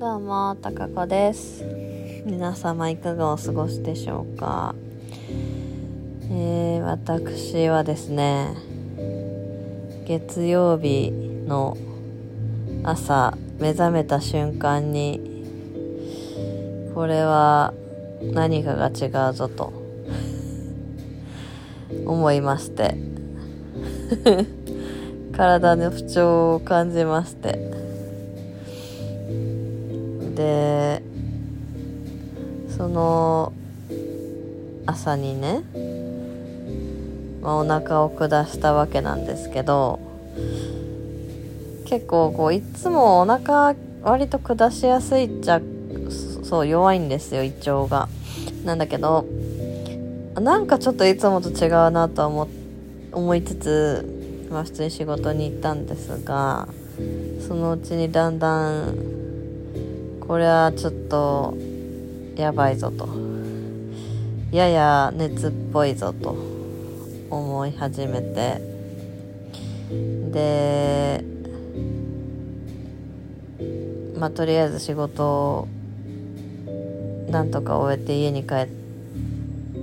どうも、たかこです。皆様いかがお過ごしでしょうか？えー、私はですね、月曜日の朝、目覚めた瞬間に、これは何かが違うぞと思いまして、体の不調を感じまして、でその朝にね、まあ、お腹を下したわけなんですけど結構こういつもお腹割と下しやすいっちゃそう弱いんですよ胃腸が。なんだけどなんかちょっといつもと違うなとは思思いつつ、まあ、普通に仕事に行ったんですがそのうちにだんだんこれはちょっとやばいぞと。やや熱っぽいぞと思い始めて。でまあとりあえず仕事をなんとか終えて家に帰っ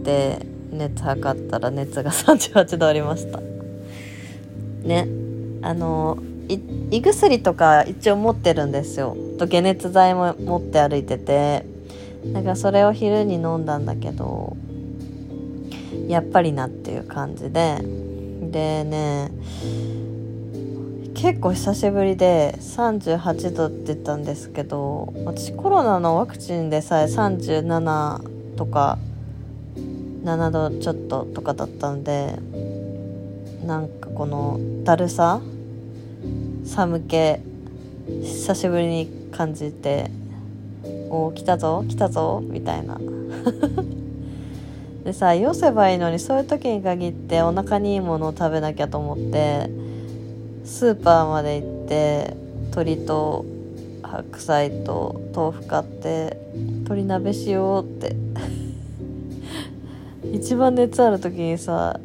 て熱測ったら熱が38度ありました。ね。あの胃薬とか一応持ってるんですよ。と解熱剤も持って歩いてて。だかそれを昼に飲んだんだけどやっぱりなっていう感じで。でね結構久しぶりで38度って言ったんですけど私コロナのワクチンでさえ37とか7度ちょっととかだったんでなんかこのだるさ寒気久しぶりに感じて「おお来たぞ来たぞ」みたいな。でさよせばいいのにそういう時に限ってお腹にいいものを食べなきゃと思ってスーパーまで行って鶏と白菜と豆腐買って鶏鍋しようって。一番熱ある時にさ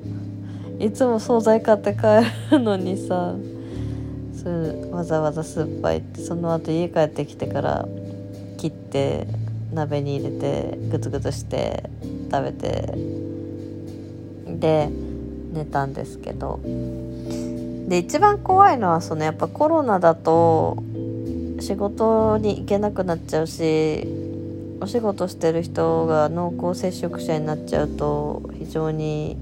いつも惣菜買って帰るのにさわざわざスーパー行ってその後家帰ってきてから切って鍋に入れてグツグツして食べてで寝たんですけど。で一番怖いのはそのやっぱコロナだと仕事に行けなくなっちゃうしお仕事してる人が濃厚接触者になっちゃうと非常に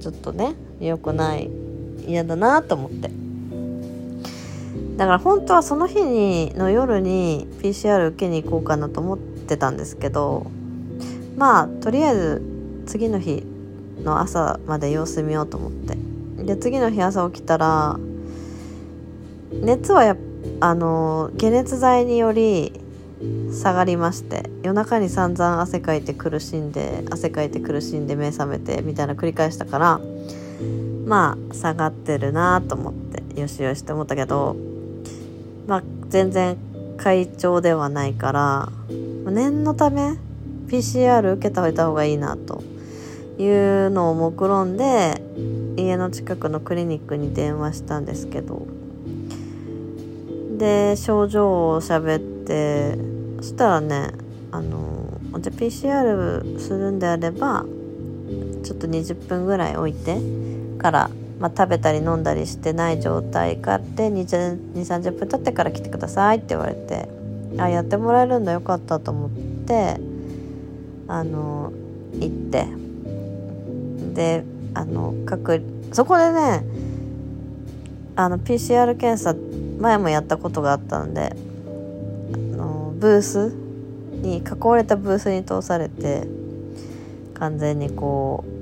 ちょっとね良くない嫌だなと思って。だから本当はその日にの夜に PCR 受けに行こうかなと思ってたんですけどまあとりあえず次の日の朝まで様子見ようと思って。で次の日朝起きたら熱はやあの解熱剤により下がりまして夜中に散々汗かいて苦しんで汗かいて苦しんで目覚めてみたいな繰り返したからまあ下がってるなと思ってよしよしと思ったけどまあ全然快調ではないから念のため PCR 受けておいた方がいいなというのを目論んで家の近くのクリニックに電話したんですけど。で症状を喋ってそしたらねあのじゃあ PCR するんであればちょっと20分ぐらい置いてから、まあ、食べたり飲んだりしてない状態からで2 3 0分経ってから来てくださいって言われてあやってもらえるんだよかったと思ってあの行って。であの各そこでねあの PCR 検査前もやったことがあったのであのブースに囲われたブースに通されて完全にこう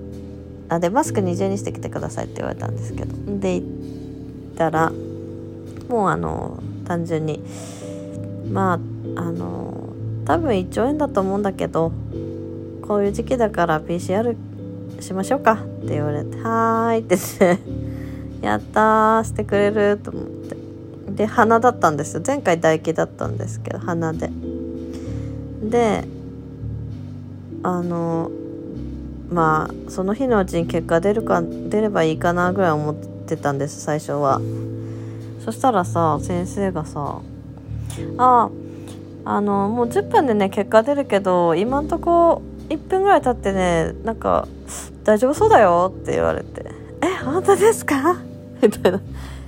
あでマスク二重にしてきてくださいって言われたんですけど。で行ったらもうあの単純にまああの多分1兆円だと思うんだけどこういう時期だから PCR しましょうかって言われて「はーい」って言って「やったーしてくれる」と思って。で鼻だったんですよ。前回唾液だったんですけど鼻で。であのまあその日のうちに結果出るか出ればいいかなぐらい思ってたんです最初は。そしたらさ先生がさ「ああのもう10分でね結果出るけど今んとこ1分ぐらい経ってねなんか「大丈夫そうだよ」って言われて「え本当ですか?」みたいな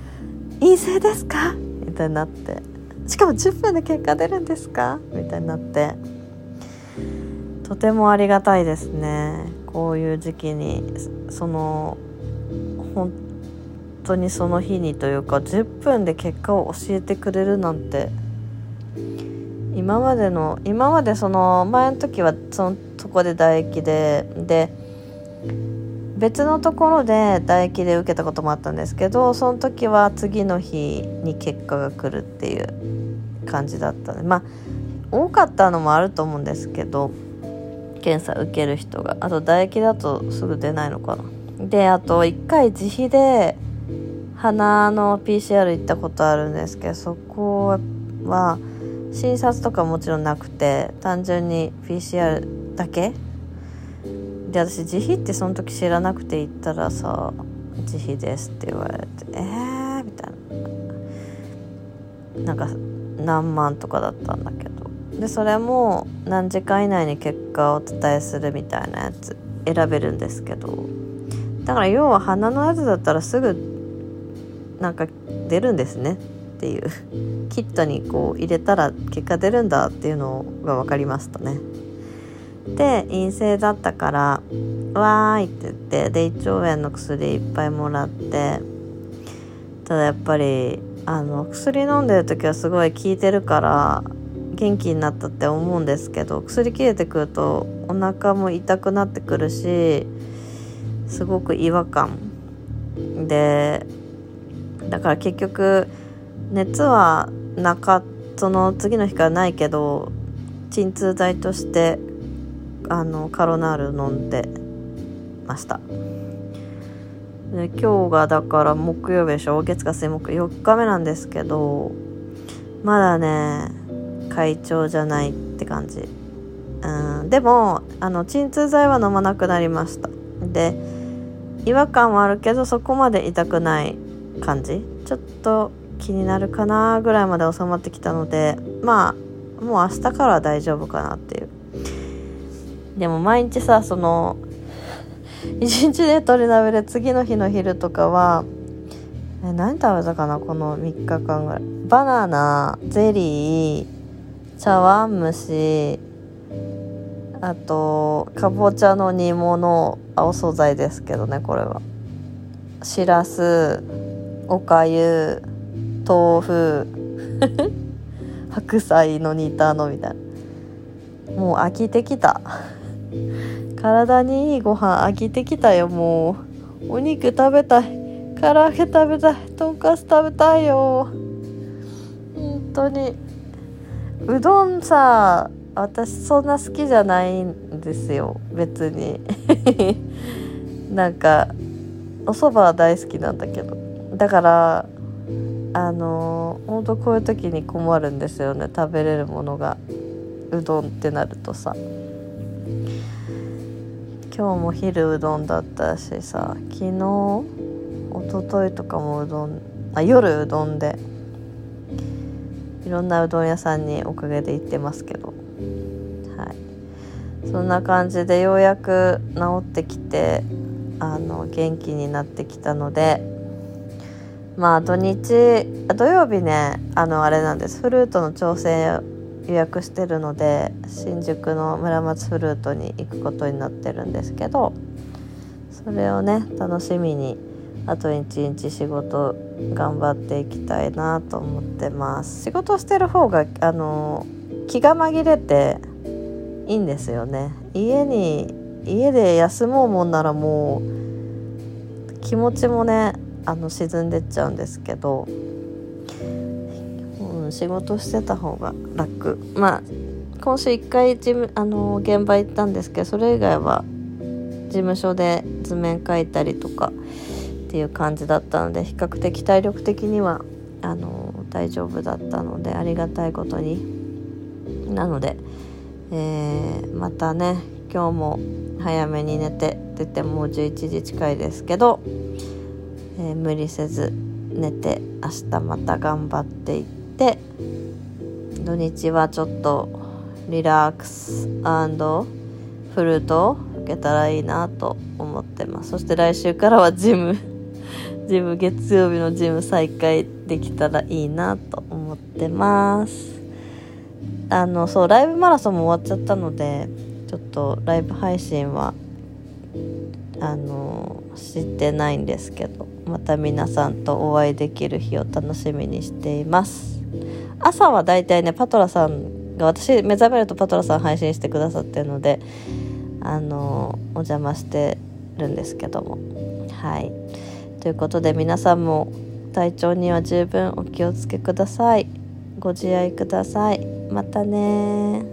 「陰性ですか?」みたいになって。しかも10分で結果出るんですか？みたいになって。とてもありがたいですね。こういう時期にその本当にその日にというか10分で結果を教えてくれるなんて今までの今までその前の時はそのそこで唾液でで別のところで唾液で受けたこともあったんですけどその時は次の日に結果が来るっていう感じだったでまあ多かったのもあると思うんですけど検査受ける人があと唾液だとすぐ出ないのかな。であと1回自費で鼻の PCR 行ったことあるんですけどそこは診察とかもちろんなくて単純に PCR だけ？で私自費ってその時知らなくて行ったらさ「自費です」って言われて「えー」みたいな。なんか何万とかだったんだけど。でそれも何時間以内に結果をお伝えするみたいなやつ選べるんですけど。だから要は鼻のやつだったらすぐなんか出るんですね。っていう。キットにこう入れたら結果出るんだっていうのが分かりましたね。で陰性だったから「わーい」って言ってで胃腸炎の薬いっぱいもらってただやっぱりあの薬飲んでる時はすごい効いてるから元気になったって思うんですけど薬切れてくるとお腹も痛くなってくるしすごく違和感でだから結局熱はなかその次の日からないけど鎮痛剤としてあのカロナール飲んでました。で今日がだから木曜日でしょ？月火水木。4日目なんですけどまだね会長じゃないって感じ。うん。でもあの鎮痛剤は飲まなくなりました。で違和感はあるけどそこまで痛くない感じ。ちょっと気になるかなぐらいまで収まってきたのでまあもう明日からは大丈夫かなっていう。でも毎日さその 一日で鶏鍋で次の日の昼とかはえ何食べたかなこの3日間ぐらい。バナナゼリー茶碗蒸しあとかぼちゃの煮物お惣菜ですけどねこれは。しらすおかゆ豆腐白菜の煮たのみたいな。もう飽きてきた。体にいいご飯飽きてきたよもう。お肉食べたい。唐揚げ食べたい。とんかつ食べたいよ。本当に。うどんさ私そんな好きじゃないんですよ別に。なんかお蕎麦は大好きなんだけど。だからあの本当こういう時に困るんですよね食べれるものが。うどんってなるとさ。今日も昼うどんだったしさ昨日一昨日とかもうどんあ夜うどんでいろんなうどん屋さんにおかげで行ってますけど。はい。そんな感じでようやく治ってきてあの元気になってきたのでまあ土日土曜日ねあのあれなんです。フルートの調整予約してるので新宿の村松フルートに行くことになってるんですけどそれをね楽しみにあと一日仕事頑張っていきたいなと思ってます。仕事してる方があの気が紛れていいんですよね。家に家で休もうもんならもう気持ちもねあの沈んでっちゃうんですけど。うん仕事してた方が楽。まあ今週1回事務あの現場行ったんですけどそれ以外は事務所で図面描いたりとかっていう感じだったので比較的体力的にはあの大丈夫だったのでありがたいことに。なので、えー、またね今日も早めに寝て出てもう11時近いですけど、えー、無理せず寝て明日また頑張っていって土日はちょっとリラックスフルートを受けたらいいなと思ってます。そして来週からはジムジム月曜日のジム再開できたらいいなと思ってます。あのそうライブマラソンも終わっちゃったのでちょっとライブ配信はあの知ってないんですけどまた皆さんとお会いできる日を楽しみにしています。朝はだいたいねパトラさんが私目覚めるとパトラさん配信してくださってるのであのお邪魔してるんですけども。はい。ということで皆さんも体調には十分お気をつけください。ご自愛ください。またね